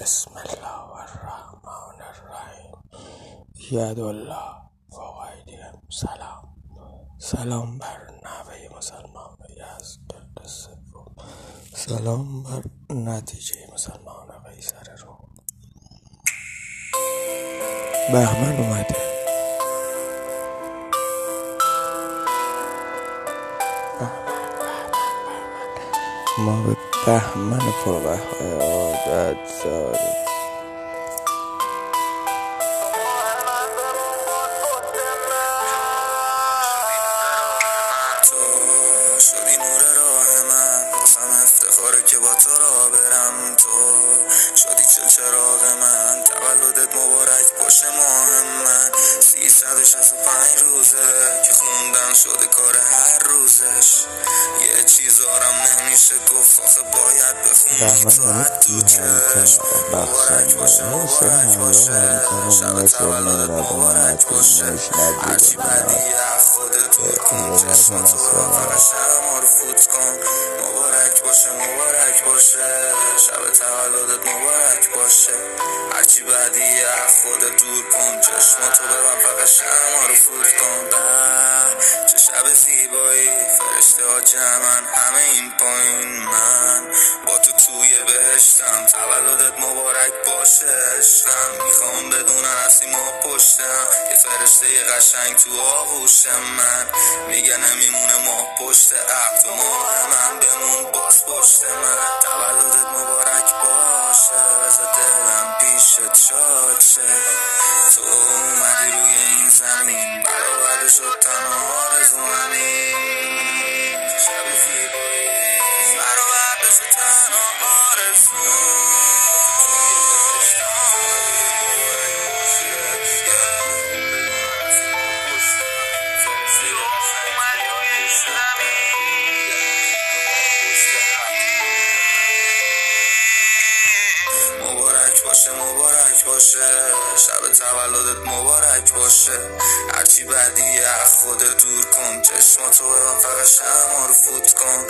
بسم الله الرحمن الرحیم. یدالله فوق ایدیهم سلام. سلام بر نوه مسلمان یزدگرد سوم سلام بر نتیجه مسلمان قیصر روم. بهمن اومده. ما به بهمن پربهای عادت افتخاره که با تو را برم تو شدی چل چراغ من. تولدت مبارک باشه ماه من. شست و پنج روزه که خوندم شده کار هر روزش. چیزارم نمیشه گفت آخه باید بخونی بهمن تو یعنی تو چشم مبارک باشه مبارک باشه شب مهربان مبارک باشه هرچی بودن بدی از خودت دور کن شب ما رو فوت کن مبارک باشه مبارک باشه شب تولدت مبارک باشه هرچی بدی از خودت دور کن چشماتو ببن فقط رو فوت کن چه شب زیبایی ها جمعن. همه این پایین من. با تو توی بهشتم. تولدت مبارک باشه عشقم. می‌خوام بدونن هستی ما پشتم. یه فرشته قشنگ تو آغوش من. میگه نمیمونه ما پشت عقد ماه من بمون باز پشت من. تولدت مبارک باشه. بذار دلم پیشت شه. تو اومدی روی این زمین. شب تولدت مبارک باشه. هرچی بدی از خودت دور کن. چشماتو ببن فقط شب ما رو فوت کن.